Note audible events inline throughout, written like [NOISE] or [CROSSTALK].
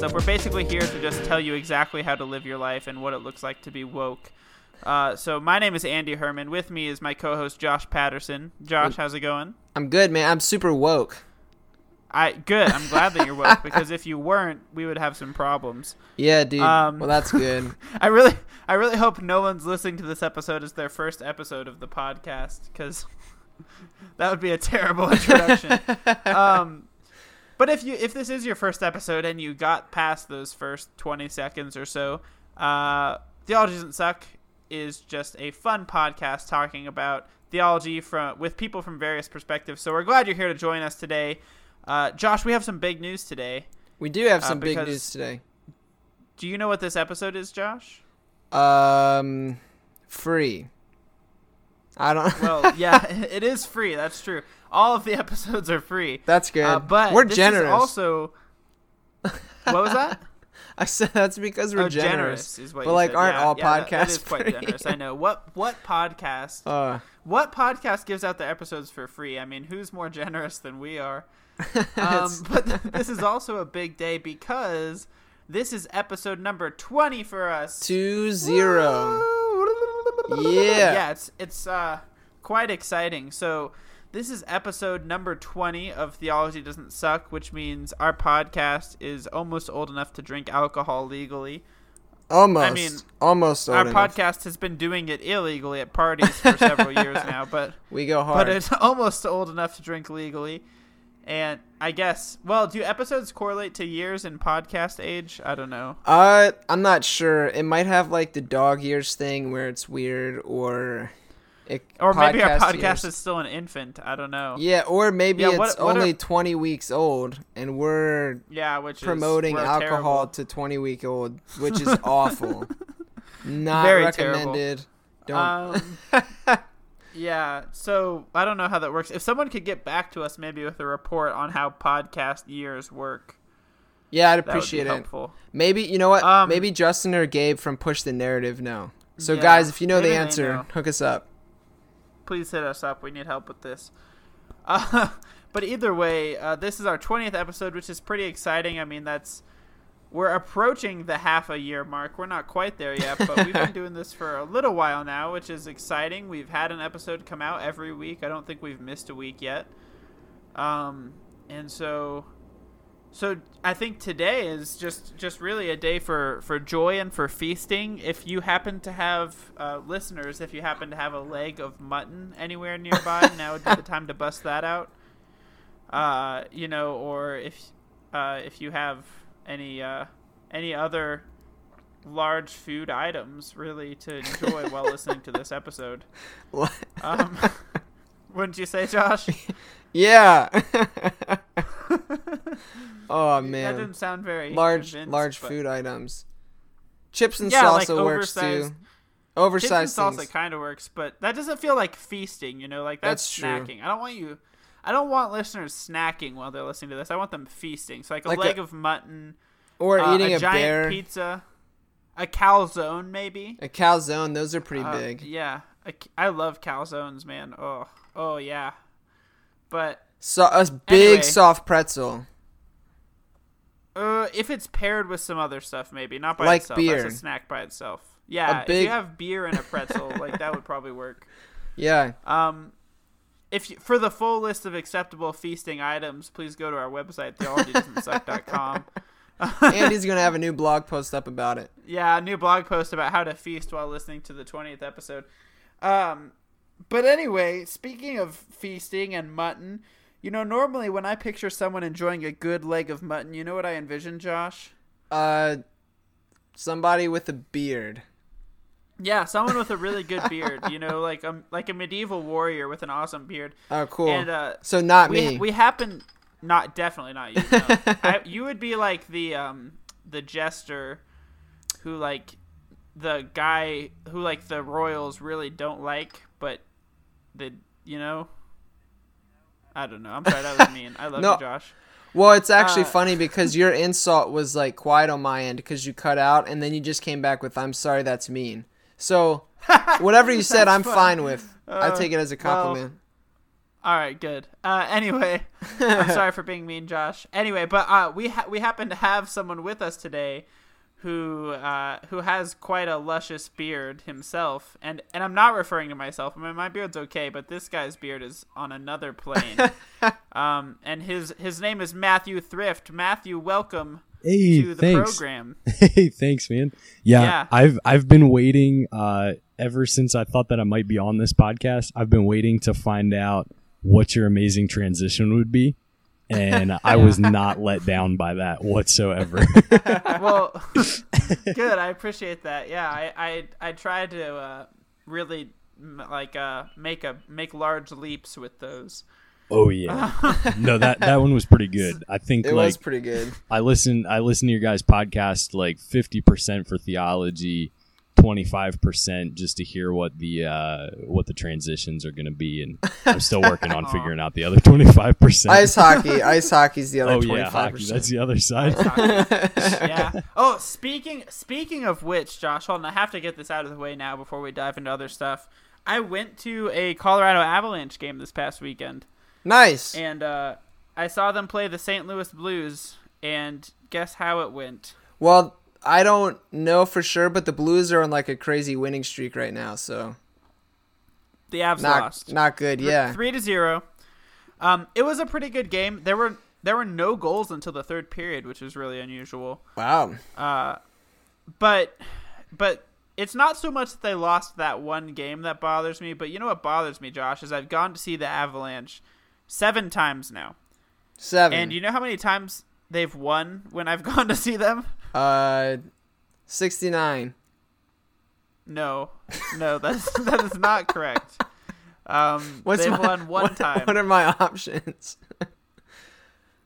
stuff. We're basically here to just tell you exactly how to live your life and what it looks like to be woke. Uh, so, my name is Andy Herman. With me is my co host, Josh Patterson. Josh, how's it going? I'm good, man. I'm super woke. I good. I'm glad that you're woke [LAUGHS] because if you weren't, we would have some problems. Yeah, dude. Um, well, that's good. [LAUGHS] I really, I really hope no one's listening to this episode as their first episode of the podcast because [LAUGHS] that would be a terrible introduction. um, but if you, if this is your first episode and you got past those first 20 seconds or so, uh, theology doesn't suck is just a fun podcast talking about theology from with people from various perspectives. So we're glad you're here to join us today. Uh, Josh, we have some big news today. We do have Uh, some big news today. Do you know what this episode is, Josh? Um, free. I don't. Well, [LAUGHS] yeah, [LAUGHS] it is free. That's true. All of the [LAUGHS] episodes are free. that's good. Uh, but we're generous. Also, [LAUGHS] what was that? I said that's because we're oh, generous. is what But, like, said. aren't Yeah, all yeah, that- that podcasts is quite free? generous. I know. What what podcast? Uh, what podcast gives out the episodes for free? I mean, who's more generous than we are? [LAUGHS] Um, but th- this is also a big day because this is episode number twenty for us. two zero. Yeah. Yeah, it's it's uh quite exciting. So this is episode number 20 of Theology Doesn't Suck, which means our podcast is almost old enough to drink alcohol legally. Almost. I mean, almost. Old our enough. podcast has been doing it illegally at parties for several years [LAUGHS] now, but We go hard. but it's [LAUGHS] almost old enough to drink legally. And I guess, well, do episodes correlate to years in podcast age? I don't know. Uh, I'm not sure. It might have like the dog years thing where it's weird, or it, Or maybe our podcast years. is still an infant. I don't know. Yeah, or maybe Yeah, it's what- what only are- 20 weeks old, and we're Yeah, which promoting is alcohol terrible. to 20 week old, which is [LAUGHS] awful. Not Very terrible. recommended. Don't. Um, [LAUGHS] yeah, so I don't know how that works. If someone could get back to us maybe with a report on how podcast years work, yeah, I'd that would be appreciate it. helpful. Maybe you know what? Um, maybe Justin or Gabe from Push the Narrative know. So Yeah, guys, if you know the answer, know. hook us up. Please hit us up. We need help with this. Uh, [LAUGHS] but either way, uh, this is our 20th episode, which is pretty exciting. I mean, that's we're approaching the half a year mark. We're not quite there yet, but we've been [LAUGHS] doing this for a little while now, which is exciting. We've had an episode come out every week. I don't think we've missed a week yet. Um, and so so I think today is just just really a day for for joy and for feasting. If you happen to have uh, listeners, if you happen to have a leg of mutton anywhere nearby, [LAUGHS] now would be the time to bust that out. Uh, you know, or if uh, if you have any uh, any other large food items really to enjoy while listening to this episode. [LAUGHS] Um, [LAUGHS] wouldn't you say, Josh? yeah. [LAUGHS] oh man, That didn't sound very large large but- food items. Chips and Yeah, like salsa works too. oversized-. Chips and salsa kind of works, but that doesn't feel like feasting. You know, like that's, That's true. snacking. I don't want you. I don't want listeners snacking while they're listening to this. I want them feasting. So like a Like a- leg of mutton, Or uh, eating a, a, giant bear, pizza, a calzone maybe. a calzone. Those are pretty Uh, big. Yeah, a I love calzones, man. Oh, oh yeah. But So a big Anyway. soft pretzel. Uh, if it's paired with some other stuff, maybe not by Like itself. beer. That's a snack by itself. Yeah, if big- you have beer and a pretzel, [LAUGHS] like that would probably work. Yeah. Um, if you, for the full list of acceptable feasting items, please go to our website theologydoesn'tsuck.com. [LAUGHS] Andy's gonna have a new blog post up about it. yeah, a new blog post about how to feast while listening to the 20th episode. Um, but anyway, speaking of feasting and mutton, you know, normally when I picture someone enjoying a good leg of mutton, you know what I envision, Josh? Uh, somebody with a beard. Yeah, someone with a really good [LAUGHS] beard, you know, like a like a medieval warrior with an awesome beard. Oh, cool. And uh, so not we, me. We happen not definitely not you. No. [LAUGHS] I, you would be like the um the jester who like the guy who like the royals really don't like, but the you know. I don't know. I'm sorry, that was [LAUGHS] mean. I love No. you, Josh. Well, it's actually Uh, funny [LAUGHS] because your insult was like quiet on my end because you cut out and then you just came back with "I'm sorry, that's mean." So [LAUGHS] whatever you said, I'm fine with. I Uh, take it as a well, compliment. All right, good. Uh, anyway, I'm sorry for being mean, Josh. Anyway, but uh, we ha- we happen to have someone with us today who uh, who has quite a luscious beard himself, and and I'm not referring to myself. I mean, my beard's okay, but this guy's beard is on another plane. [LAUGHS] um, and his his name is Matthew Thrift. Matthew, welcome Hey, to the thanks. program. [LAUGHS] Hey, thanks, man. Yeah, Yeah. I've I've been waiting uh, ever since I thought that I might be on this podcast. I've been waiting to find out what your amazing transition would be, and I was not let down by that whatsoever. [LAUGHS] [LAUGHS] well, [LAUGHS] good. I appreciate that. Yeah, I I, I tried to uh, really like uh, make a make large leaps with those. oh yeah, no that that one was pretty good. I think It like was pretty good. I listen I listen to your guys' podcast like fifty percent for theology, twenty five percent just to hear what the uh, what the transitions are going to be, and I'm still working on [LAUGHS] figuring out the other twenty five percent. Ice hockey. Ice hockey's the other [LAUGHS] Oh twenty yeah, hockey. That's the other side. [LAUGHS] yeah. Oh, speaking speaking of which, Josh, hold on. I have to get this out of the way now before we dive into other stuff. I went to a Colorado Avalanche game this past weekend, Nice. and uh, I saw them play the St. Louis Blues. And guess how it went? Well, I don't know for sure, but the Blues are on like a crazy winning streak right now, so The Avs not lost. not good. Yeah. three to zero. Um, it was a pretty good game. There were there were no goals until the third period, which was really unusual. Wow. Uh, but but it's not so much that they lost that one game that bothers me. But you know what bothers me, Josh, is I've gone to see the Avalanche seven times now, Seven. and you know how many times they've won when I've [LAUGHS] gone to see them? Uh, sixty nine. No, no, that's [LAUGHS] that is not correct. Um, What's they've my- won one what, time. What are my options?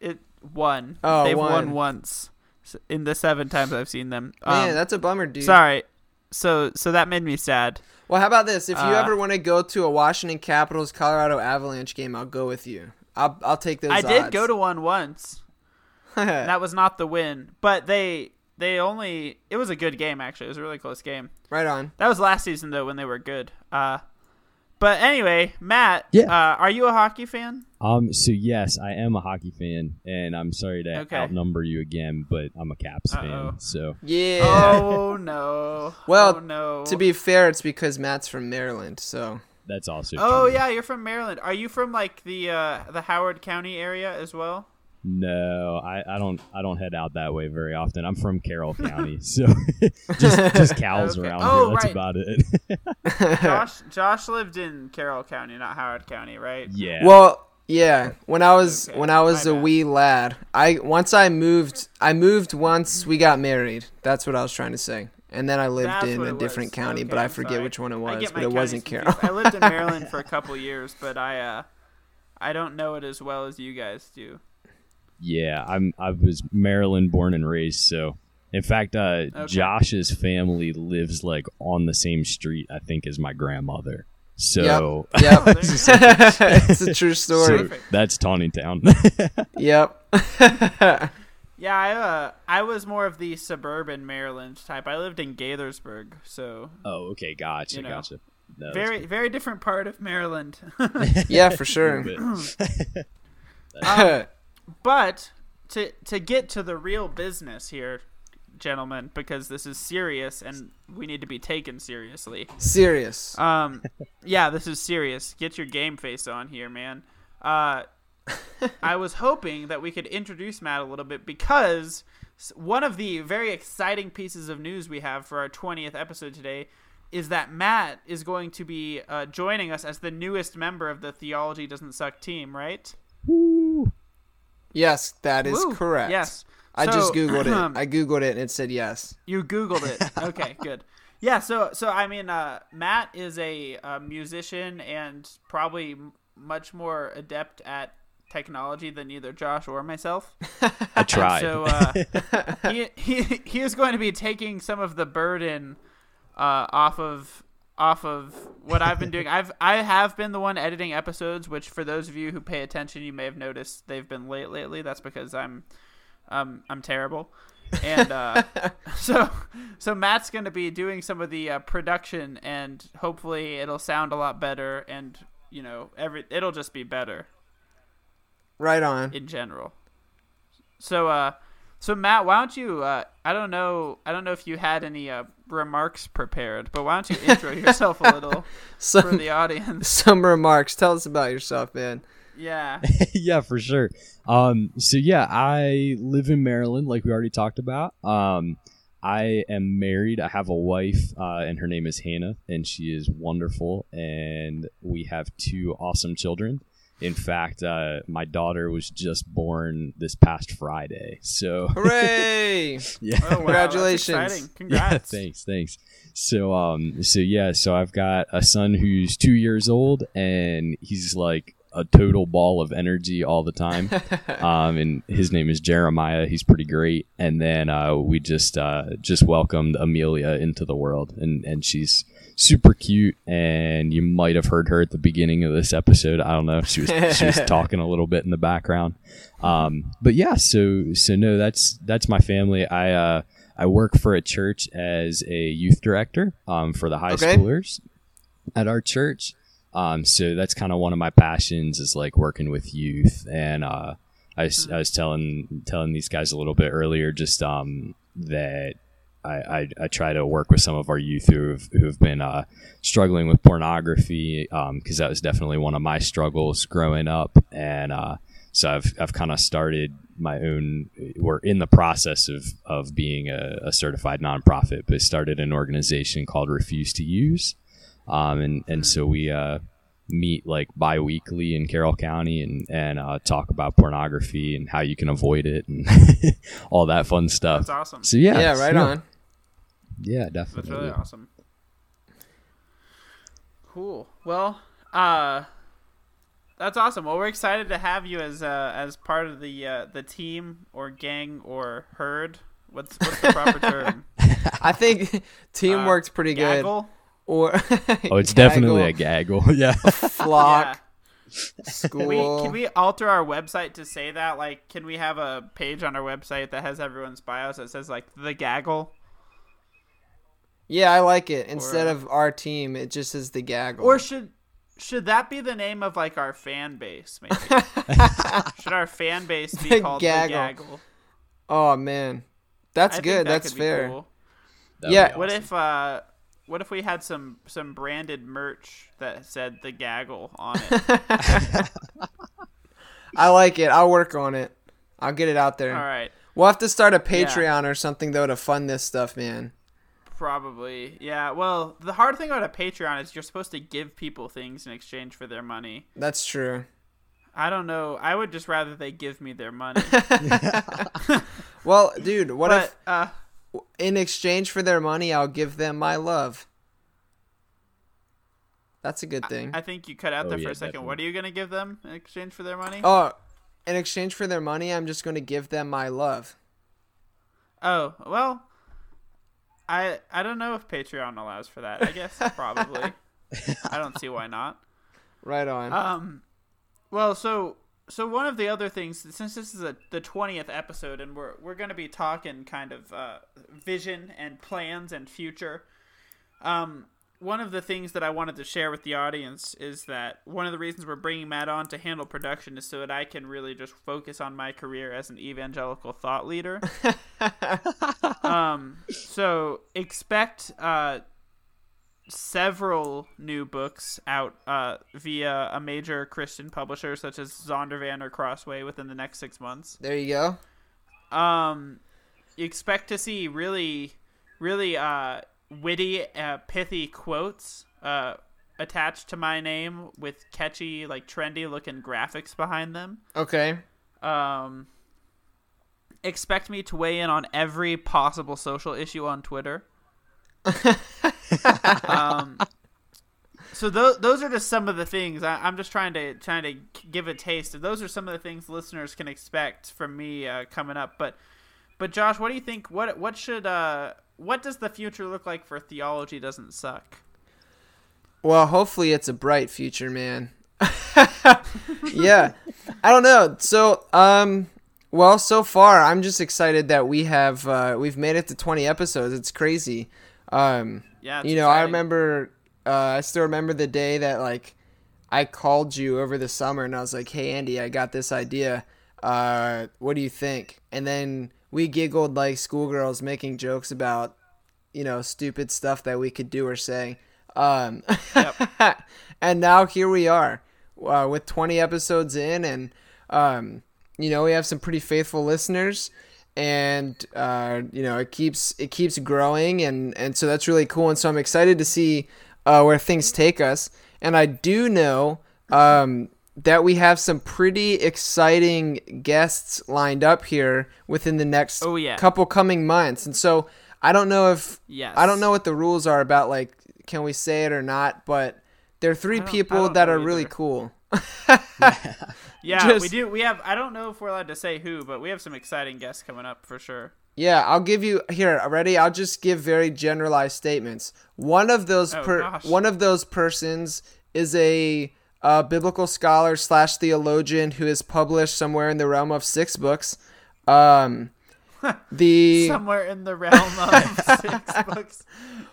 It won. Oh, They've one. won once in the seven times I've seen them. Man, Um, that's a bummer, dude. sorry. So so that made me sad. Well, how about this? If you Uh, ever want to go to a Washington Capitals Colorado Avalanche game, I'll go with you. I'll I'll take those. I did go to one once. [LAUGHS] that was not the win, but they they only it was a good game actually. It was a really close game. right on. That was last season though when they were good. Uh but anyway, Matt, Yeah. uh, are you a hockey fan? Um. So yes, I am a hockey fan, and I'm sorry to Okay. outnumber you again, but I'm a Caps Uh-oh. fan. So Yeah. Oh no. [LAUGHS] Well, oh, no. To be fair, it's because Matt's from Maryland, so that's also. Oh true. yeah, you're from Maryland. Are you from like the uh, the Howard County area as well? No, I, I don't I don't head out that way very often. I'm from Carroll [LAUGHS] County, so [LAUGHS] just just cows Okay. around Oh, here. That's right. about it. [LAUGHS] Josh Josh lived in Carroll County, not Howard County, right? yeah. Well, yeah. When I was Okay, when I was my a bad. wee lad, I once I moved. I moved once we got married. That's what I was trying to say. And then I lived That's in a different was. county, Okay, but I forget sorry. which one it was. But it wasn't Carroll. confused. I lived in Maryland for a couple years, but I uh, I don't know it as well as you guys do. Yeah, I'm I was Maryland born and raised, so in fact, uh, Josh's family lives like on the same street, I think, as my grandmother. So, Yep. [LAUGHS] Oh, [LAUGHS] it's a true story. [LAUGHS] so that's Taneytown. Yep. Yeah, I uh, I was more of the suburban Maryland type. I lived in Gaithersburg, so oh, okay, gotcha, You know, gotcha. No, that's very very different part of Maryland. yeah, for a sure. little bit. But to to get to the real business here, gentlemen, because this is serious and we need to be taken seriously. Serious. Um, [LAUGHS] yeah, this is serious. Get your game face on here, man. Uh, [LAUGHS] I was hoping that we could introduce Matt a little bit because one of the very exciting pieces of news we have for our 20th episode today is that Matt is going to be uh, joining us as the newest member of the Theology Doesn't Suck team, right? Yes, that is Woo. correct. Yes. I So, just googled it. [CLEARS THROAT] I googled it and it said yes. You googled it. Okay, [LAUGHS] good. Yeah, so so I mean, uh, Matt is a, uh musician and probably m- much more adept at technology than either Josh or myself. I tried. So uh, [LAUGHS] he, he he is going to be taking some of the burden uh, off of off of what I've been doing. I've I have been the one editing episodes, which for those of you who pay attention, you may have noticed they've been late lately. That's because I'm um I'm terrible. and uh, [LAUGHS] so so Matt's going to be doing some of the uh, production, and hopefully it'll sound a lot better, and you know, every it'll just be better Right on. in general. So, uh, so Matt, why don't you? Uh, I don't know. I don't know if you had any uh, remarks prepared, but why don't you intro yourself a little [LAUGHS] for the audience? some remarks. Tell us about yourself, man. Yeah. [LAUGHS] yeah, for sure. Um, so yeah, I live in Maryland, like we already talked about. Um, I am married. I have a wife, uh, and her name is Hannah, and she is wonderful. And we have two awesome children. In fact, uh, my daughter was just born this past Friday. So [LAUGHS] Hooray! yeah, Oh, wow, Congratulations. Congrats. Yeah, thanks, thanks. So um so yeah, so I've got a son who's 2 years old and he's like a total ball of energy all the time. [LAUGHS] um and his name is Jeremiah. He's pretty great. And then uh we just uh just welcomed Amelia into the world and and she's super cute and you might have heard her at the beginning of this episode. I don't know. She was she was [LAUGHS] talking a little bit in the background. Um but yeah, so so no, that's that's my family. I uh I work for a church as a youth director um, for the high Okay. schoolers at our church. Um, so that's kind of one of my passions is like working with youth. And uh, I, was- I was telling telling these guys a little bit earlier just um, that I, I, I try to work with some of our youth who have, who have been uh, struggling with pornography because that was definitely one of my struggles growing up. And uh, so I've, I've kind of started my own, we're in the process of, of being a, a certified nonprofit, but started an organization called Refuse to Use. Um, and, and so we uh, meet like bi-weekly in Carroll County and, and uh, talk about pornography and how you can avoid it and [LAUGHS] all that fun stuff. That's awesome. So yeah, Yeah, right yeah. on. Yeah, definitely. That's really awesome. Cool. Well, uh that's awesome. Well, we're excited to have you as uh, as part of the uh, the team or gang or herd. What's what's the proper term? [LAUGHS] I think team works pretty good. Or [LAUGHS] Oh, it's [LAUGHS] definitely a gaggle. yeah. flock Yeah. school. Can we can we alter our website to say that? Like, can we have a page on our website that has everyone's bios that says like the gaggle? Yeah, I like it. Instead Or- of our team, it just is the gaggle. Or should should that be the name of like our fan base? Maybe [LAUGHS] should our fan base be The called gaggle. the gaggle? oh man, that's I good. that That's fair. cool. That Yeah. be What if uh what if we had some some branded merch that said the gaggle on it? [LAUGHS] I like it. I'll work on it. I'll get it out there. All right. We'll have to start a Patreon or something though to fund this stuff, man. Probably. Yeah. Well, the hard thing about a Patreon is you're supposed to give people things in exchange for their money. That's true. I don't know. I would just rather they give me their money. [LAUGHS] [LAUGHS] Well, dude, what but if uh in exchange for their money, I'll give them my love? That's a good thing. I think you cut out Oh, there for yeah, a second. What are you going to give them in exchange for their money? oh, in exchange for their money, I'm just going to give them my love. Oh, well, I I don't know if Patreon allows for that. I guess [LAUGHS] probably. I don't see why not. Right on. Um, well, so so one of the other things, since this is a, the twentieth episode, and we're we're going to be talking kind of uh, vision and plans and future. Um, one of the things that I wanted to share with the audience is that one of the reasons we're bringing Matt on to handle production is so that I can really just focus on my career as an evangelical thought leader. [LAUGHS] um, so expect uh, several new books out uh, via a major Christian publisher such as Zondervan or Crossway within the next six months. there you go. Um, you expect to see really, really uh, witty, uh, pithy quotes uh, attached to my name with catchy, like trendy looking graphics behind them. Okay. Um, expect me to weigh in on every possible social issue on Twitter. [LAUGHS] um, so those those are just some of the things I, I'm just trying to trying to give a taste of. Those are some of the things listeners can expect from me uh, coming up. But but Josh, what do you think? What what should uh what does the future look like for theology? Doesn't suck. Well, hopefully it's a bright future, man. [LAUGHS] yeah. I don't know. So, um Well, so far, I'm just excited that we have uh, we've made it to 20 episodes. It's crazy. Um, Yeah, it's you know, I remember. Uh, I still remember the day that like I called you over the summer, and I was like, "Hey, Andy, I got this idea. Uh, what do you think?" And then we giggled like schoolgirls, making jokes about you know stupid stuff that we could do or say. Um, [LAUGHS] and now here we are uh, with 20 episodes in, and um, you know we have some pretty faithful listeners, and uh, you know it keeps it keeps growing, and and so that's really cool. And so I'm excited to see uh, where things take us. And I do know um, that we have some pretty exciting guests lined up here within the next Oh, yeah. couple coming months, and so. I don't know if Yes. I don't know what the rules are about like can we say it or not, but there are three I don't- I people that know are really cool. Yeah, [LAUGHS] [LAUGHS] Just- we do. We have. I don't know if we're allowed to say who, but we have some exciting guests coming up for sure. Yeah, I'll give you here already. I'll just give very generalized statements. One of those Oh, per gosh. one of those persons is a uh, biblical scholar slash theologian who is published somewhere in the realm of six books. Um, [LAUGHS] the Somewhere in the realm of [LAUGHS] six books.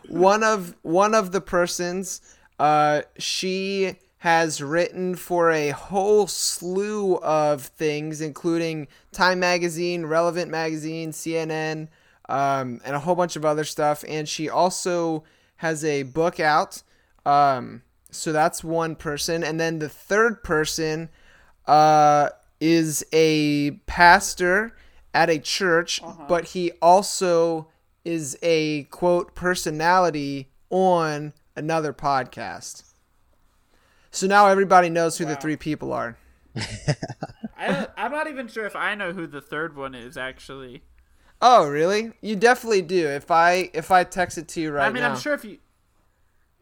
one of one of the persons uh she has written for a whole slew of things including time magazine relevant magazine cnn um, and a whole bunch of other stuff. And she also has a book out um, so that's one person. And then the third person uh, is a pastor at a church, but he also is a quote personality on another podcast. So now everybody knows who the three people are. I, I'm not even sure if I know who the third one is actually. Oh, really? You definitely do. If I if I text it to you right now. I mean, now, I'm sure if you.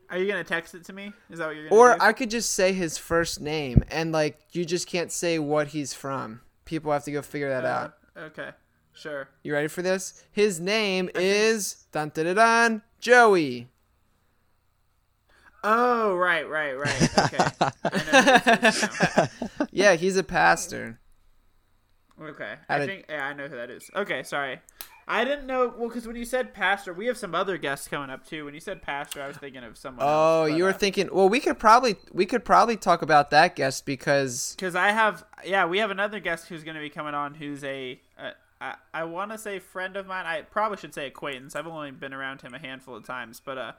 Are you gonna text it to me? Is that what you're gonna or do? I could just say his first name, and like you just can't say what he's from. People have to go figure that out. Uh, okay, sure. You ready for this? His name is dun dun dun, dun Joey. Oh, right, right, right. Okay. [LAUGHS] I know who this now. [LAUGHS] Yeah, he's a pastor. Okay. I a- think yeah, I know who that is. Okay, sorry. I didn't know. Well, because when you said pastor, we have some other guests coming up too. When you said pastor, I was thinking of someone. Oh, you were thinking. Well, we could probably we could probably talk about that guest because Because I have, yeah, we have another guest who's going to be coming on. Who's a, uh, I, I want to say friend of mine. I probably should say acquaintance. I've only been around him a handful of times, but uh,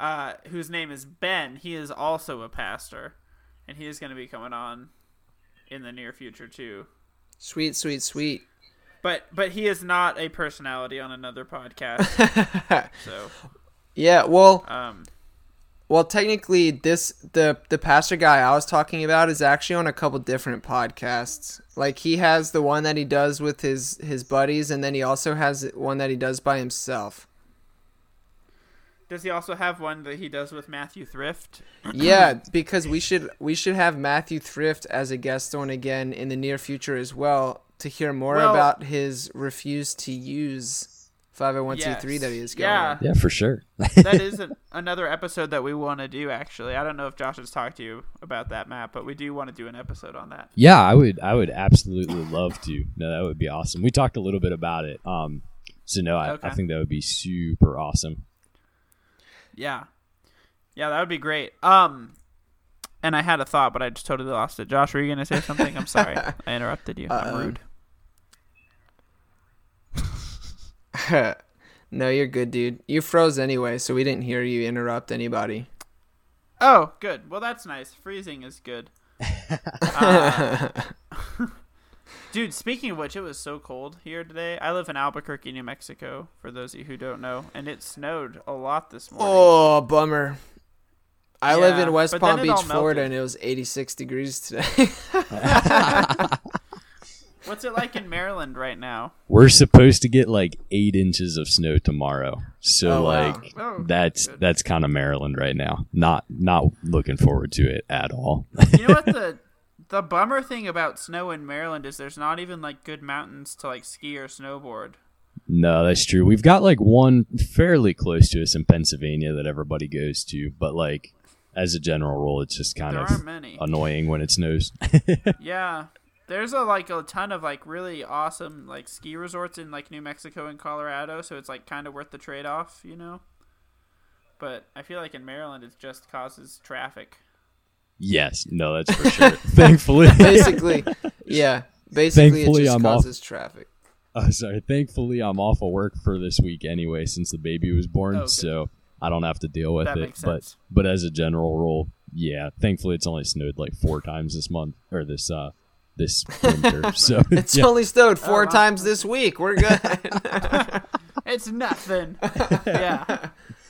uh, whose name is Ben. He is also a pastor, and he is going to be coming on in the near future too. sweet, sweet, sweet. But but he is not a personality on another podcast. [LAUGHS] so yeah, well, um, well, technically, this the the pastor guy I was talking about is actually on a couple different podcasts. Like he has the one that he does with his his buddies, and then he also has one that he does by himself. Does he also have one that he does with Matthew Thrift? yeah, [CLEARS THROAT] because we should we should have Matthew Thrift as a guest on again in the near future as well to hear more Well- about his refuse to use 501c3 Yes. that he is going. Yeah. Yeah, for sure. that [LAUGHS] is an, another episode that we want to do. Actually, I don't know if Josh has talked to you about that Matt, but we do want to do an episode on that. Yeah, I would I would absolutely love to. No, that would be awesome. We talked a little bit about it. Um so no, I, Okay. I think that would be super awesome. Yeah, yeah, that would be great. Um, and I had a thought, but I just totally lost it. Josh, were you gonna say something? I'm sorry, [LAUGHS] I interrupted you. I'm Um, rude. [LAUGHS] no, you're good, dude. You froze anyway, so we didn't hear you interrupt anybody. Oh, good. Well, that's nice. Freezing is good. [LAUGHS] Uh, dude, speaking of which, it was so cold here today. I live in Albuquerque, New Mexico, for those of you who don't know, and it snowed a lot this morning. Oh, bummer. I live in West Palm Beach, Florida, and it was 86 degrees today. [LAUGHS] What's it like in Maryland right now? We're supposed to get like eight inches of snow tomorrow. So Oh, wow. like Oh, that's good. that's kind of Maryland right now. Not not looking forward to it at all. You know what the [LAUGHS] the bummer thing about snow in Maryland is there's not even like good mountains to like ski or snowboard. no, that's true. We've got like one fairly close to us in Pennsylvania that everybody goes to, but like as a general rule, it's just kind There of annoying when it snows. [LAUGHS] Yeah. there's a like a ton of like really awesome like ski resorts in like New Mexico and Colorado, so it's like kind of worth the trade off, you know. But I feel like in Maryland, it just causes traffic. Yes, no, that's for sure. [LAUGHS] Thankfully, Basically, yeah. Basically, Thankfully, it just I'm off. causes traffic. oh, sorry. Thankfully, I'm off of work for this week anyway, since the baby was born, Oh, good. so I don't have to deal with That it. makes but sense. but as a general rule, yeah. Thankfully, it's only snowed like four times this month or this uh this [LAUGHS] winter. so It's yeah. only snowed four Oh, wow. times this week. We're good. [LAUGHS] It's nothing. yeah.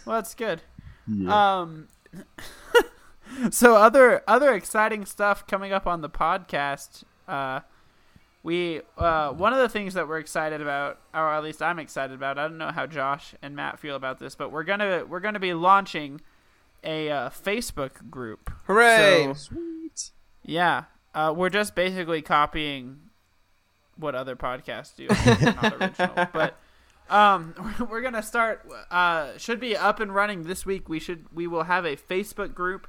Well, that's good. Yeah. Um. [LAUGHS] so other other exciting stuff coming up on the podcast. Uh, we uh one of the things that we're excited about, or at least I'm excited about. I don't know how Josh and Matt feel about this, but we're gonna we're gonna be launching a uh, Facebook group. Hooray! So- Yeah, uh, we're just basically copying what other podcasts do. not original, [LAUGHS] but um, [LAUGHS] we're gonna start. Uh, should be up and running this week. We should. We will have a Facebook group,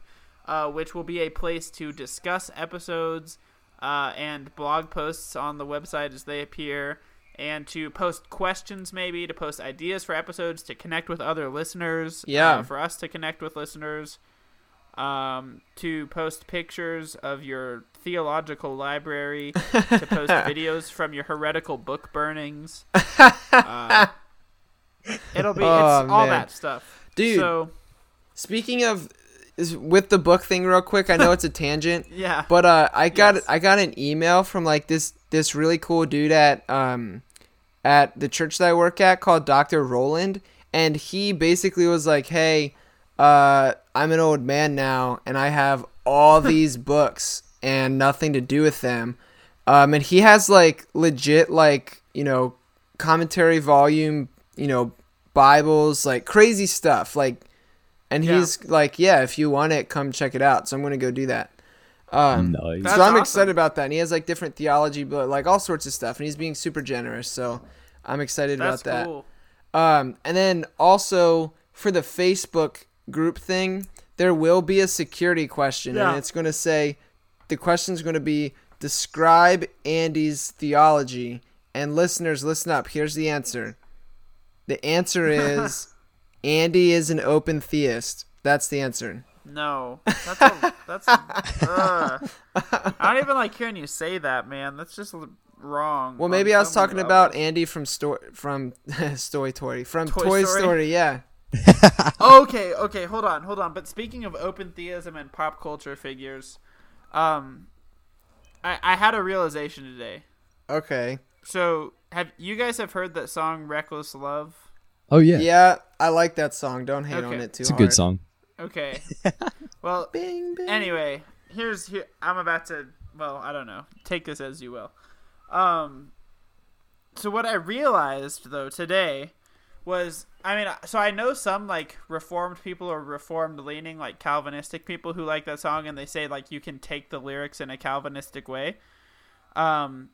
uh, which will be a place to discuss episodes uh, and blog posts on the website as they appear, and to post questions, maybe to post ideas for episodes, to connect with other listeners. Yeah. uh, for us to connect with listeners um, to post pictures of your theological library, to post [LAUGHS] videos from your heretical book burnings. [LAUGHS] Uh, it'll be Oh, it's all that stuff, Dude. So Speaking of is with the book thing, real quick. I know it's a [LAUGHS] tangent, yeah, but uh, I got Yes. I got an email from like this this really cool dude at um at the church that I work at called Doctor Roland, and he basically was like, "Hey, uh, I'm an old man now, and I have all [LAUGHS] these books and nothing to do with them." Um, and he has like legit like you know commentary volume, you know Bibles, like crazy stuff, like. And Yeah. he's like, "Yeah, if you want it, come check it out." So I'm gonna go do that. Um, Nice. So I'm awesome. excited about that. And he has like different theology, but like all sorts of stuff. And he's being super generous. So I'm excited that's about that. cool. Um, and then also for the Facebook group thing, there will be a security question, Yeah. and it's going to say the question is going to be describe Andy's theology. And listeners, listen up. Here's the answer. The answer [LAUGHS] is Andy is an open theist. That's the answer. No, that's a, that's. ugh. I don't even like hearing you say that, man. That's just wrong. Well, maybe I was so many talking about. Andy from Sto- from [LAUGHS] Story Story from Toy Toy, Story? Story. Yeah. [LAUGHS] okay, okay, hold on, hold on. But speaking of open theism and pop culture figures, um, I I had a realization today. Okay. So, have you guys have heard that song "Reckless Love"? Oh yeah, Yeah, I like that song. Don't hate on it too it's a hard. good song. Okay. [LAUGHS] well, Bing, bing. anyway, here's here. I'm about to. Well, I don't know. Take this as you will. Um. So what I realized though today was, I mean, so I know some like reformed people or reformed leaning like Calvinistic people who like that song, and they say like you can take the lyrics in a Calvinistic way. Um.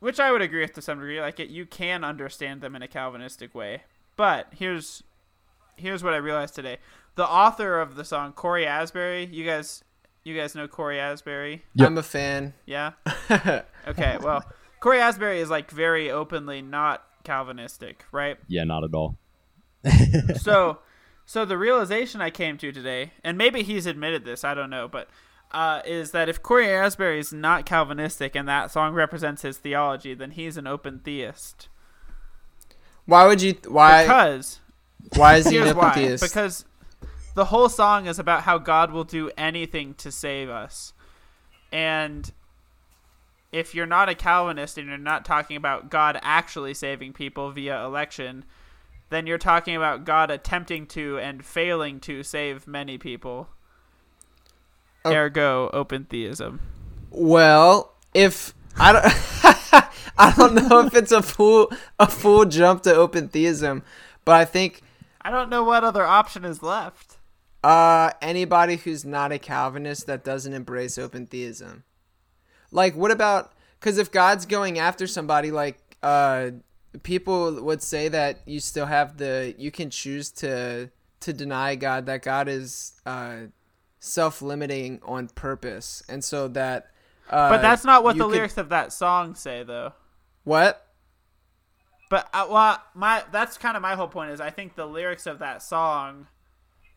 Which I would agree with to some degree. Like it, you can understand them in a Calvinistic way. But here's here's what I realized today. The author of the song, Cory Asbury. You guys, you guys know Cory Asbury, Yep. I'm a fan. yeah? [LAUGHS] Okay, well, Cory Asbury is like very openly not Calvinistic, right? Yeah, not at all. [LAUGHS] so, so the realization I came to today, and maybe he's admitted this, I don't know, but uh, is that if Cory Asbury is not Calvinistic and that song represents his theology, then he's an open theist. Why would you? Why? Because why is he an why. Because the whole song is about how God will do anything to save us. And if you're not a Calvinist and you're not talking about God actually saving people via election, then you're talking about God attempting to and failing to save many people. Oh. Ergo, open theism. well, if I don't, [LAUGHS] [LAUGHS] I don't know if it's a full a full jump to open theism, but I think I don't know what other option is left. uh anybody who's not a Calvinist that doesn't embrace open theism. Like, what about? Because if God's going after somebody, like, uh, people would say that you still have the you can choose to to deny God that God is uh self limiting on purpose, and so that Uh, but that's not what the could- lyrics of that song say, though. What? But uh, well, my that's kind of my whole point is I think the lyrics of that song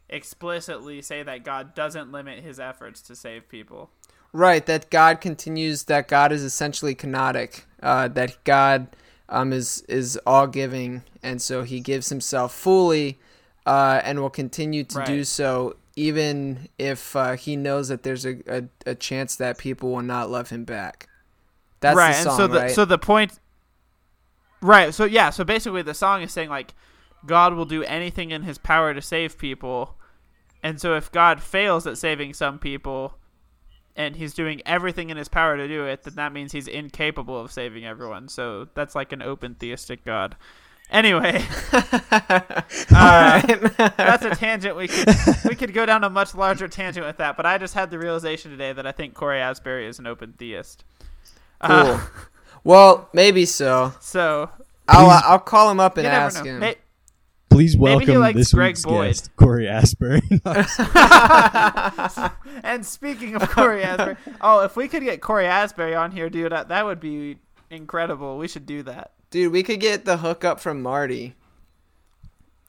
explicitly say that God doesn't limit his efforts to save people. Right, that God continues. That God is essentially kenotic. Uh, that God um, is is all giving, and so He gives Himself fully, uh, and will continue to do so, even if uh, He knows that there's a, a, a chance that people will not love Him back. That's right, the song, and so the right? so the point Right, so yeah, so basically the song is saying like God will do anything in his power to save people. And so if God fails at saving some people and he's doing everything in his power to do it, then that means he's incapable of saving everyone. So that's like an open theistic God. Anyway, [LAUGHS] uh, that's a tangent. We could we could go down a much larger tangent with that, but I just had the realization today that I think Cory Asbury is an open theist. Uh, cool. [LAUGHS] well, maybe so. so I'll Please- I'll call him up and ask know. him. May- Please Maybe he welcome likes this Greg week's Boyd. guest, Cory Asbury. [LAUGHS] [LAUGHS] and speaking of Cory Asbury, oh, if we could get Cory Asbury on here, dude, that, that would be incredible. We should do that. Dude, we could get the hookup from Marty.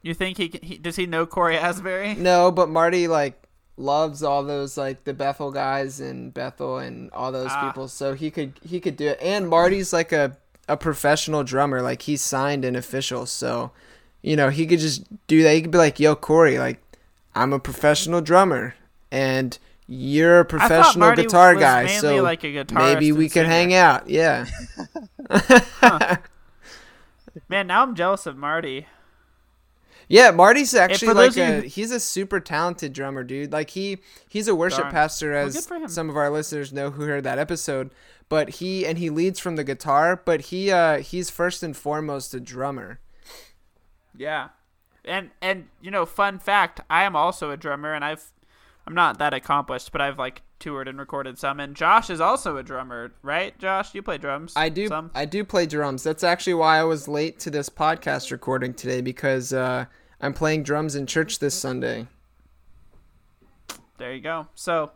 You think he, he does he know Cory Asbury? No, but Marty like loves all those like the Bethel guys and Bethel and all those Ah. people, so he could he could do it. And Marty's like a a professional drummer, like he's signed and official, so you know he could just do that. He could be like, "Yo, Cory, like I'm a professional drummer, and you're a professional guitar guy, so like maybe we could hang out." Yeah. [LAUGHS] [LAUGHS] Man, now I'm jealous of Marty. Yeah, Marty's actually like those of you a who- he's a super talented drummer, dude. Like he he's a worship Darn. pastor as him. some of our listeners know who heard that episode. But he and he leads from the guitar, but he uh he's first and foremost a drummer. Yeah, and and you know, fun fact, I am also a drummer, and I've I'm not that accomplished, but I've like toured and recorded some. And Josh is also a drummer, right? Josh, you play drums? I do Some? I do play drums. That's actually why I was late to this podcast recording today because uh I'm playing drums in church this Sunday. There you go. So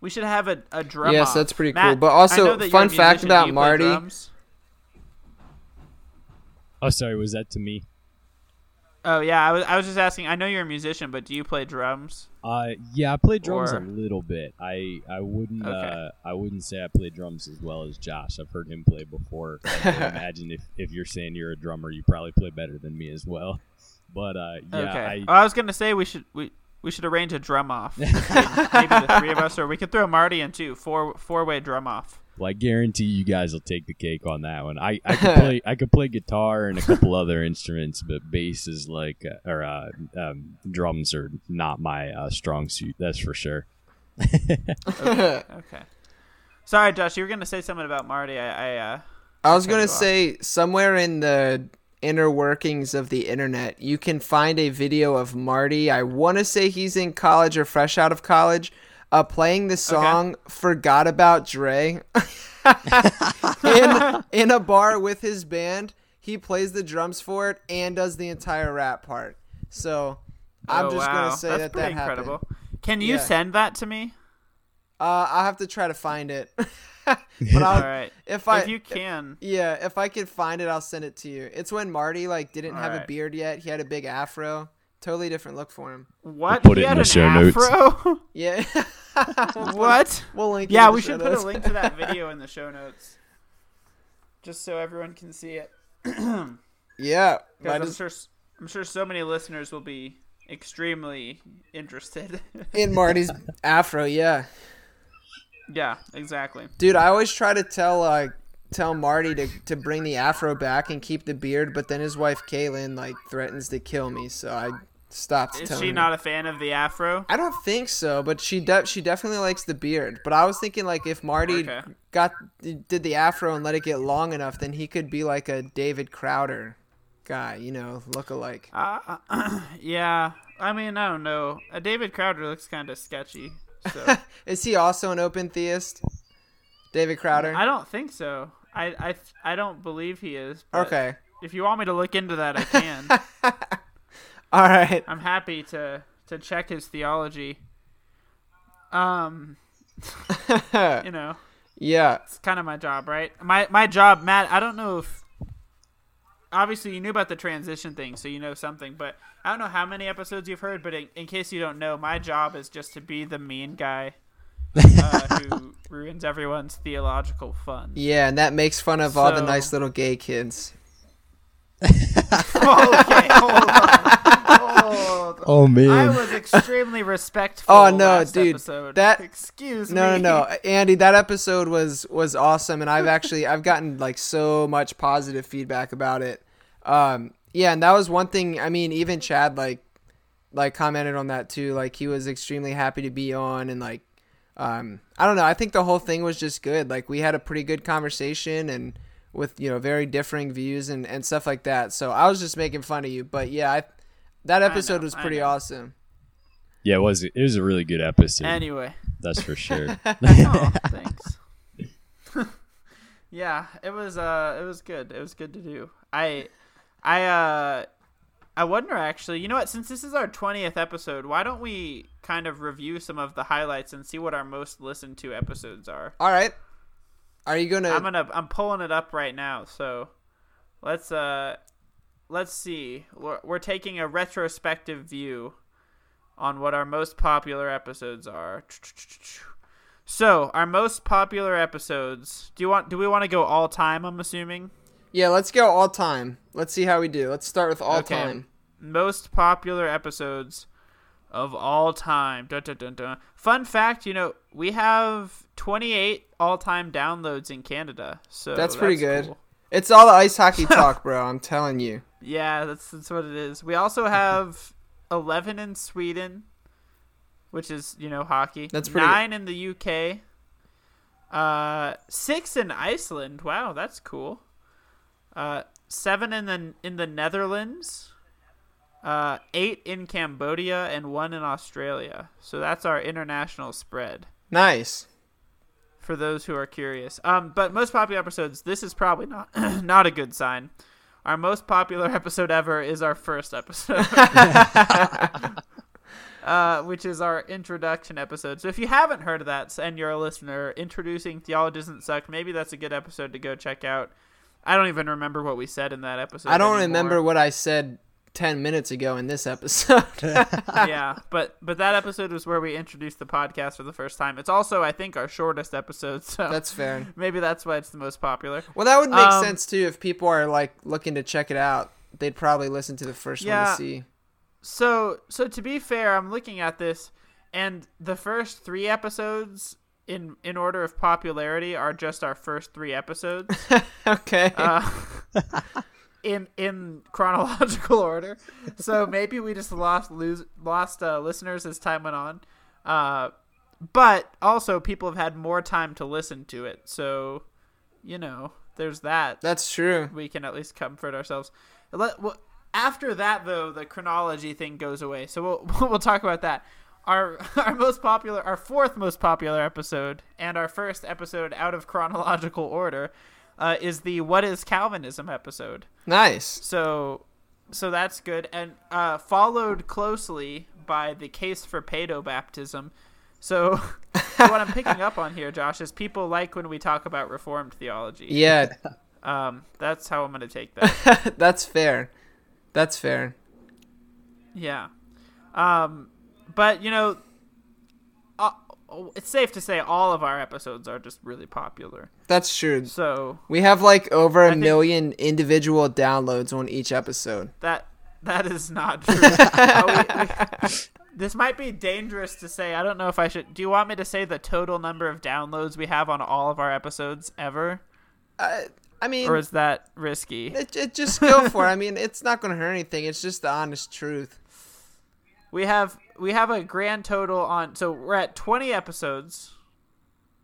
we should have a, a drum. Yes, off. that's pretty Matt, cool. But also, know that you're a fun fact about Do you play Marty- oh, sorry, was that to me? Oh yeah, I was, I was just asking. I know you're a musician, but do you play drums? Uh, yeah, I play drums Or- a little bit. I I wouldn't Okay. uh, I wouldn't say I play drums as well as Josh. I've heard him play before. I [LAUGHS] imagine if if you're saying you're a drummer, you probably play better than me as well. [LAUGHS] But uh, yeah, okay. I, oh, I was gonna say we should we we should arrange a drum off. maybe, [LAUGHS] maybe the three of us, or we could throw Marty in too. Four four way drum off. Well, I guarantee you guys will take the cake on that one. I, I [LAUGHS] could play I could play guitar and a couple other instruments, but bass is like uh, or uh, um, drums are not my uh, strong suit. That's for sure. Okay. Sorry, Josh. You were gonna say something about Marty. I, I uh, I was gonna you off. say somewhere in the inner workings of the internet, you can find a video of Marty. I want to say he's in college or fresh out of college, uh, playing the song "Forgot About Dre" in in a bar with his band. He plays the drums for it and does the entire rap part. So I'm oh, just wow. gonna say That's that that happened. incredible. Can you Yeah. send that to me? Uh, I'll have to try to find it. [LAUGHS] but I'll, right. if I if you can. Yeah, if I could find it, I'll send it to you. It's when Marty like didn't have a beard yet. He had a big afro. Totally different look for him. What? put He it in had the an show notes. afro? [LAUGHS] Yeah. [LAUGHS] What? We'll link. Yeah, we show should put a link to that [LAUGHS] video in the show notes, just so everyone can see it. [CLEARS THROAT] Yeah, Because I'm as- sure, I'm sure so many listeners will be extremely interested. in Marty's afro. Yeah, yeah, exactly. dude. I always try to tell uh tell Marty to to bring the afro back and keep the beard, but then his wife Kaylin like threatens to kill me, so I stopped. Is she not a fan of the afro? I don't think so, but she de- she definitely likes the beard. But I was thinking like if Marty Okay. got did the afro and let it get long enough, then he could be like a David Crowder guy, you know, look alike. Uh, [CLEARS THROAT] yeah. I mean, I don't know. Uh, David Crowder looks kind of sketchy. So [LAUGHS] Is he also an open theist? David Crowder. I don't think so. I, I, I don't believe he is. but Okay. If you want me to look into that, I can. [LAUGHS] All right. I'm happy to to check his theology. Um, [LAUGHS] you know, Yeah. It's kind of my job, right? My my job, Matt. I don't know if obviously you knew about the transition thing, so you know something. But I don't know how many episodes you've heard. But in, in case you don't know, my job is just to be the mean guy uh, [LAUGHS] who ruins everyone's theological fun. Yeah, and that makes fun of all the nice little gay kids. [LAUGHS] okay, hold on. Hold Oh man, I was extremely respectful. Oh, no, dude, Episode. that- excuse No, me. no, no, Andy, that episode was was awesome, and I've actually I've gotten like so much positive feedback about it. Um, yeah, and that was one thing. I mean, even Chad like like commented on that too. Like he was extremely happy to be on, and like um, I don't know. I think the whole thing was just good. Like we had a pretty good conversation, and with you know very differing views and and stuff like that. So I was just making fun of you, but yeah, I, that episode know, was pretty awesome. Yeah, it was it was a really good episode. Anyway. That's for sure. [LAUGHS] [LAUGHS] oh, thanks. [LAUGHS] yeah, it was uh it was good. It was good to do. I I uh I wonder actually, you know what, since this is our 20th episode, why don't we kind of review some of the highlights and see what our most listened to episodes are? All right, are you gonna? I'm going to I'm pulling it up right now. So let's uh let's see. We're, we're taking a retrospective view on what our most popular episodes are. So, our most popular episodes. Do you want do we want to go all time, I'm assuming? Yeah, let's go all time. Let's see how we do. Let's start with all Okay. time. Most popular episodes of all time. Dun, dun, dun, dun. Fun fact, you know, we have 28 all-time downloads in Canada. So That's pretty good. cool. It's all the ice hockey [LAUGHS] talk, bro. I'm telling you. Yeah, that's that's what it is. We also have [LAUGHS] eleven in Sweden, which is you know hockey. That's pretty nine in the UK. Uh, six in Iceland. Wow, that's cool. Uh, seven in the in the Netherlands. Uh, eight in Cambodia and one in Australia. So that's our international spread Nice. for those who are curious. Um, but most popular episodes. This is probably not [CLEARS THROAT] not a good sign. Our most popular [LAUGHS] episode ever is our first episode, [LAUGHS] [LAUGHS] uh, which is our introduction episode. So if you haven't heard of that and you're a listener, introducing theology doesn't suck. Maybe that's a good episode to go check out. I don't even remember what we said in that episode. I don't anymore. remember what I said 10 minutes ago in this episode. [LAUGHS] yeah, but but that episode was where we introduced the podcast for the first time. It's also, I think, our shortest episode. So That's fair. [LAUGHS] maybe that's why it's the most popular. Well, that would make Um, sense too if people are like looking to check it out. They'd probably listen to the first one to see. So so to be fair, I'm looking at this, and the first three episodes in in order of popularity are just our first three episodes. [LAUGHS] okay. uh, in in chronological [LAUGHS] order. So maybe we just lost lose lost uh, listeners as time went on. Uh, but also people have had more time to listen to it. So you know, there's that. That's true. we can at least comfort ourselves. Let, well, after that, though, the chronology thing goes away. So we'll [LAUGHS] we'll talk about that. Our [LAUGHS] our most popular, our fourth most popular episode, and our first episode out of chronological order, uh, is the "What is Calvinism" episode. Nice. So so that's good, and uh, followed closely by the case for pedo baptism. So [LAUGHS] what I'm picking up on here, Josh, is people like when we talk about Reformed theology. Yeah, Um, that's how I'm going to take that. [LAUGHS] that's fair. That's fair. Yeah. Um, but you know, it's safe to say all of our episodes are just really popular. That's true. So We have like over a million individual downloads on each episode. that that is not [LAUGHS] true. Uh, we- we- [LAUGHS] this might be dangerous to say. I don't know if I should. Do you want me to say the total number of downloads we have on all of our episodes ever, I, I mean, or is that risky? it, it just go for it. I mean, it's not going to hurt anything. It's just the honest truth. We have we have a grand total on. So we're at 20 episodes.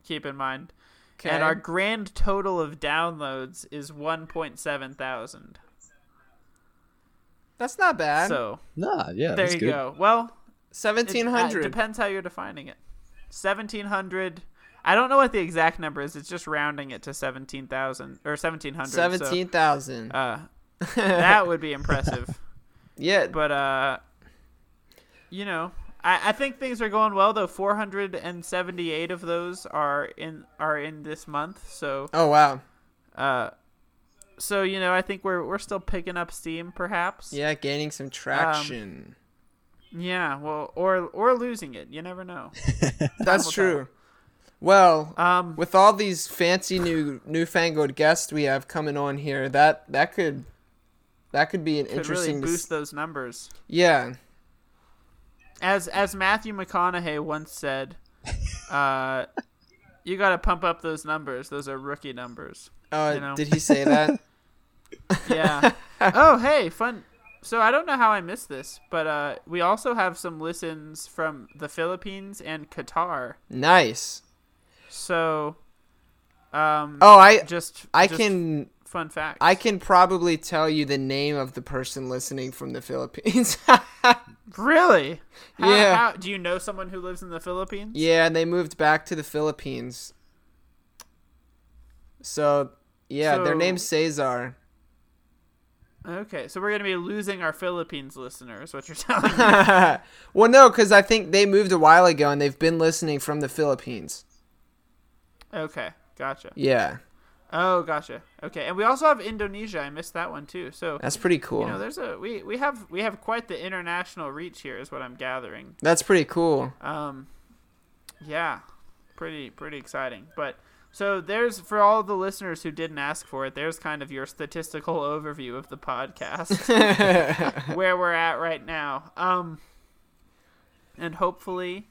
Keep in mind. Okay. And our grand total of downloads is 1.7 thousand. That's not bad. So Nah, yeah, there that's you good. go. Well, it- Seventeen uh, depends how you're defining it. 1700. I don't know what the exact number is. It's just rounding it to 17,000 or 1700. so, Seventeen thousand. uh, [LAUGHS] that would be impressive. yeah. But uh, you know, I, I think things are going well though. 478 of those are in are in this month. So Oh wow. uh, so you know I think we're we're still picking up steam, perhaps. Yeah, gaining some traction. Yeah. Well, or or losing it. You never know. [LAUGHS] That's true. Well, Um. with all these fancy new newfangled guests we have coming on here, that that could that could be an Could really interesting. boost s- those numbers. yeah. As as Matthew McConaughey once said, [LAUGHS] uh, you got to pump up those numbers. Those are rookie numbers. Uh, You know. Did he say that? [LAUGHS] Yeah. [LAUGHS] oh, hey, fun. So I don't know how I missed this, but uh, we also have some listens from the Philippines and Qatar. nice. So, um, Oh, I just I just can fun fact. I can probably tell you the name of the person listening from the Philippines. [LAUGHS] really. How, Yeah. How, do you know someone who lives in the Philippines? yeah, and they moved back to the Philippines. So, yeah, their So- name's Cesar. Okay, so we're gonna be losing our Philippines listeners. What you're [LAUGHS] telling me? [LAUGHS] well, no, because I think they moved a while ago and they've been listening from the Philippines. okay, gotcha. Yeah, Oh, gotcha. Okay, and we also have Indonesia. I missed that one too. So that's pretty cool. you know, there's a we we have we have quite the international reach here, is what I'm gathering. that's pretty cool. Um, yeah, pretty pretty exciting. But so there's for all the listeners who didn't ask for it, there's kind of your statistical overview of the podcast, [LAUGHS] where we're at right now. Um, and hopefully,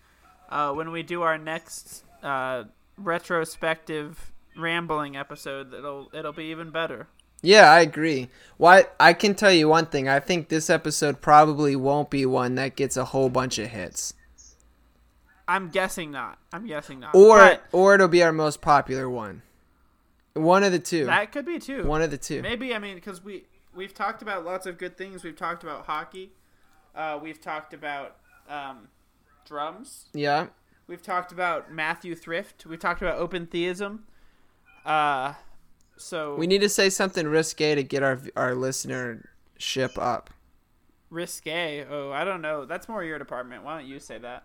uh, when we do our next uh, retrospective rambling episode, it'll it'll be even better. Yeah, I agree. What I can tell you one thing. I think this episode probably won't be one that gets a whole bunch of hits, I'm guessing not. I'm guessing not. or But or it'll be our most popular one. One of the two. that could be too. One of the two. Maybe I mean because we we've talked about lots of good things. We've talked about hockey. Uh, we've talked about um, drums. Yeah. We've talked about Matthew Thrift. We've talked about open theism. Uh, so We need to say something risque to get our our listenership up. risque. Oh, I don't know. That's more your department. Why don't you say that?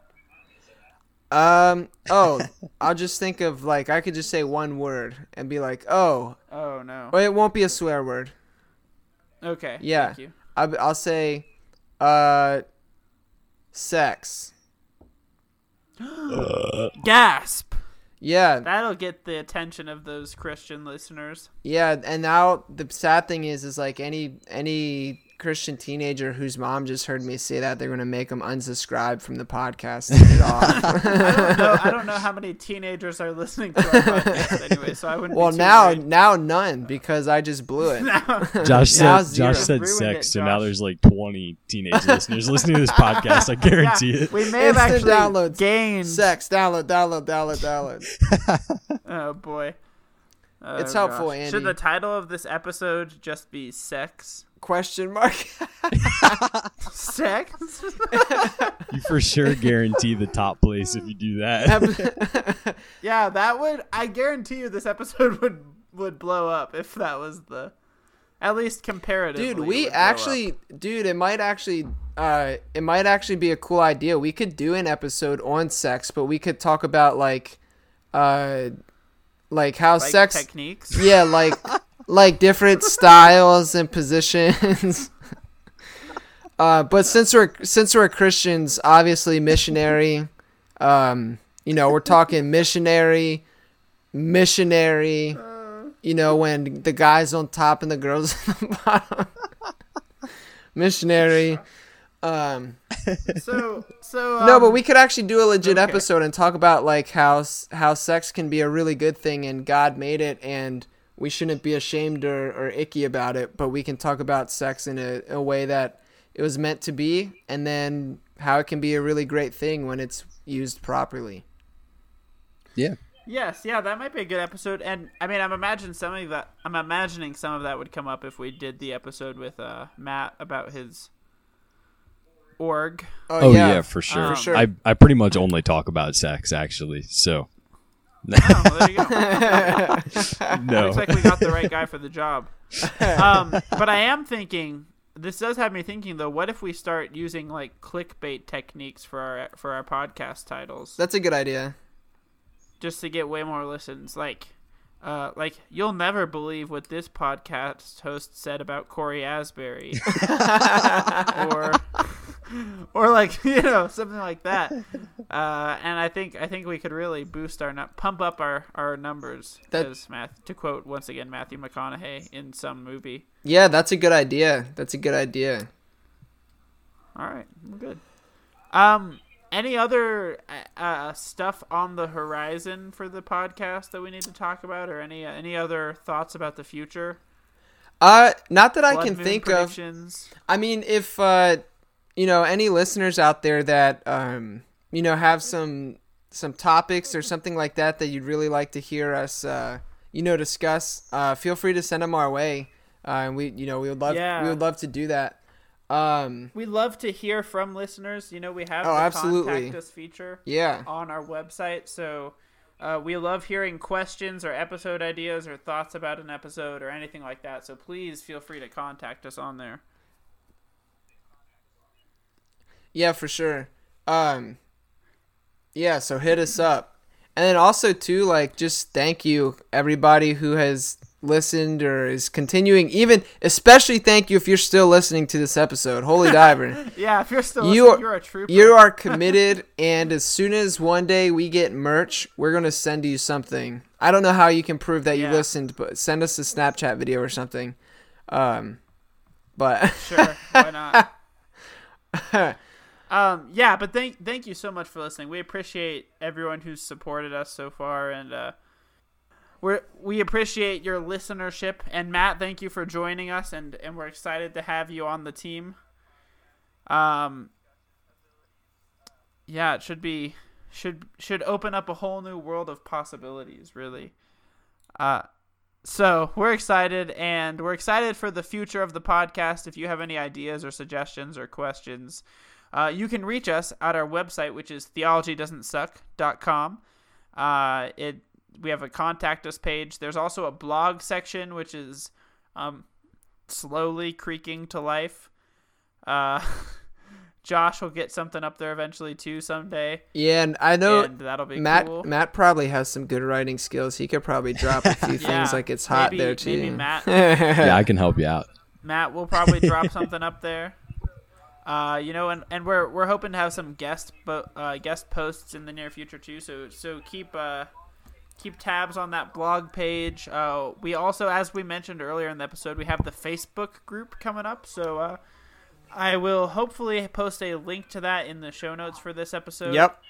Um. Oh, [LAUGHS] I'll just think of like I could just say one word and be like, oh, Oh no. well, it won't be a swear word. Okay. Yeah. Thank you. I'll, I'll say, uh, sex. [GASPS] Gasp. Yeah, That'll get the attention of those Christian listeners. yeah. And now the sad thing is, is like any any Christian teenager whose mom just heard me say that, they're gonna make them unsubscribe from the podcast. And get off. [LAUGHS] I don't know. I don't know how many teenagers are listening to our podcast anyway, so I wouldn't. well, be now worried. now none because I just blew it. [LAUGHS] Josh said zero. Josh said sex, it, so now there's like 20 teenage listeners listening to this podcast. I [LAUGHS] guarantee Yeah, it. we may have Instant actually downloads. gained. Sex. Download. Download. Download. Download. Oh boy. Oh, It's helpful, gosh. Andy. Should the title of this episode just be sex? Question mark. [LAUGHS] Sex? You for sure guarantee the top place if you do that. [LAUGHS] yeah, that would. I guarantee you, this episode would would blow up if that was the, at least comparatively. dude we actually up. dude it might actually uh it might actually be a cool idea we could do an episode on sex but we could talk about like uh like how like sex techniques. yeah like [LAUGHS] like different [LAUGHS] styles and positions. [LAUGHS] Uh but since we're since we're christians obviously missionary um you know we're talking missionary missionary you know when the guys on top and the girls [LAUGHS] on the bottom. Missionary um So so no but um, we could actually do a legit okay. episode and talk about like how how sex can be a really good thing and god made it and we shouldn't be ashamed or, or icky about it but we can talk about sex in a, a way that it was meant to be and then how it can be a really great thing when it's used properly yeah. Yes, yeah, that might be a good episode. And I mean, I'm imagining some of that. I'm imagining some of that would come up if we did the episode with uh, Matt about his org. Oh yeah, for sure. Um, For sure. I I pretty much only talk about sex actually. So Oh, well, there you go. [LAUGHS] no. Looks like we got the right guy for the job. Um, but I am thinking this does have me thinking though. What if we start using like clickbait techniques for our for our podcast titles, That's a good idea. just to get way more listens? Like, uh, like you'll never believe what this podcast host said about Cory Asbury, [LAUGHS] or, [LAUGHS] or like [LAUGHS] you know something like that. Uh, and I think I think we could really boost our pump up our our numbers. That- as Math to quote once again Matthew McConaughey in some movie. Yeah, that's a good idea. That's a good idea. All right, we're good. Um, any other uh, uh, stuff on the horizon for the podcast that we need to talk about, or any any other thoughts about the future? Uh, not that I can think of. I mean, if uh, you know any listeners out there that um, you know have some some topics or something like that that you'd really like to hear us uh, you know discuss, uh, feel free to send them our way. Uh, and we you know we would love Yeah. we would love to do that. Um, We love to hear from listeners. You know, we have Oh, the absolutely. contact us feature yeah, on our website, so. Uh, we love hearing questions or episode ideas or thoughts about an episode or anything like that. So please feel free to contact us on there. Yeah, for sure. Um, yeah, so hit us up, and then also too like just thank you everybody who has listened or is continuing. Even especially thank you if you're still listening to this episode. Holy [LAUGHS] diver. Yeah, if you're still you are, you're a trooper. You are [LAUGHS] committed, and as soon as one day we get merch, we're gonna send you something. I don't know how you can prove that you listened, but send us a Snapchat video or something. Um, but Sure, why not? [LAUGHS] Um, yeah, but thank thank you so much for listening. We appreciate everyone who's supported us so far, and uh, we we appreciate your listenership. And Matt, thank you for joining us, and and we're excited to have you on the team. Um, yeah, it should be should should open up a whole new world of possibilities, really. Uh, so we're excited, and we're excited for the future of the podcast. If you have any ideas or suggestions or questions, uh, you can reach us at our website, which is theologydoesn'tsuck.com. Uh, it we have a contact us page. There's also a blog section, which is um, slowly creaking to life. Uh, [LAUGHS] Josh will get something up there eventually too someday, yeah, and I know and that'll be Matt. cool. Matt probably has some good writing skills. He could probably drop a few [LAUGHS] Yeah, things like it's hot maybe- there too. maybe Matt- [LAUGHS] Yeah, I can help you out. Matt will probably drop something up there. Uh, you know, and, and we're we're hoping to have some guest bo- uh, guest posts in the near future too. So so keep uh, keep tabs on that blog page. Uh, we also, as we mentioned earlier in the episode, we have the Facebook group coming up. So uh, I will hopefully post a link to that in the show notes for this episode. yep.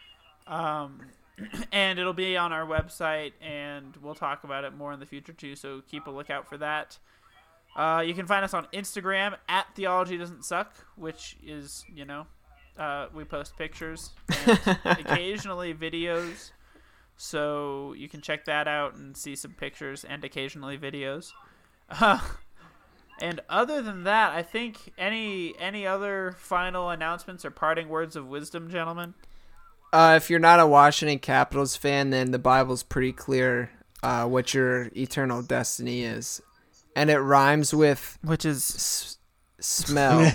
Um, [CLEARS THROAT] and it'll be on our website, and we'll talk about it more in the future too. So keep a lookout for that. Uh, you can find us on Instagram at Theology Doesn't Suck, which is you know, uh, we post pictures and [LAUGHS] occasionally videos. So you can check that out and see some pictures and occasionally videos. Uh, [LAUGHS] and other than that, I think any any other final announcements or parting words of wisdom, gentlemen. Uh, if you're not a Washington Capitals fan, then the Bible's pretty clear uh, what your eternal destiny is, and it rhymes with Which is s- smell [LAUGHS]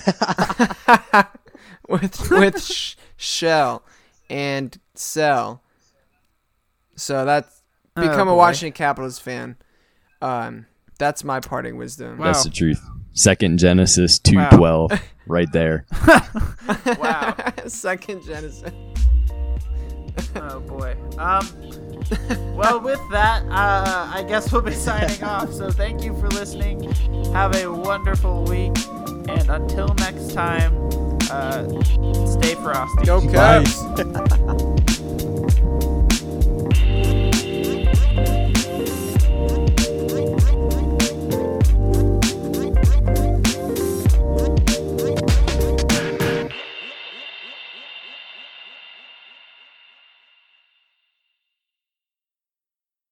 with with [LAUGHS] sh- shell and sell. So that's become a Oh, boy. Washington Capitals fan. Um, that's my parting wisdom. Wow. That's the truth. Second Genesis two twelve, [LAUGHS] right there. wow. Second Genesis. Oh boy. Um. [LAUGHS] Well, with that, uh, I guess we'll be [LAUGHS] signing off. So thank you for listening. Have a wonderful week, and until next time, uh, stay frosty. Go Cubs. [LAUGHS]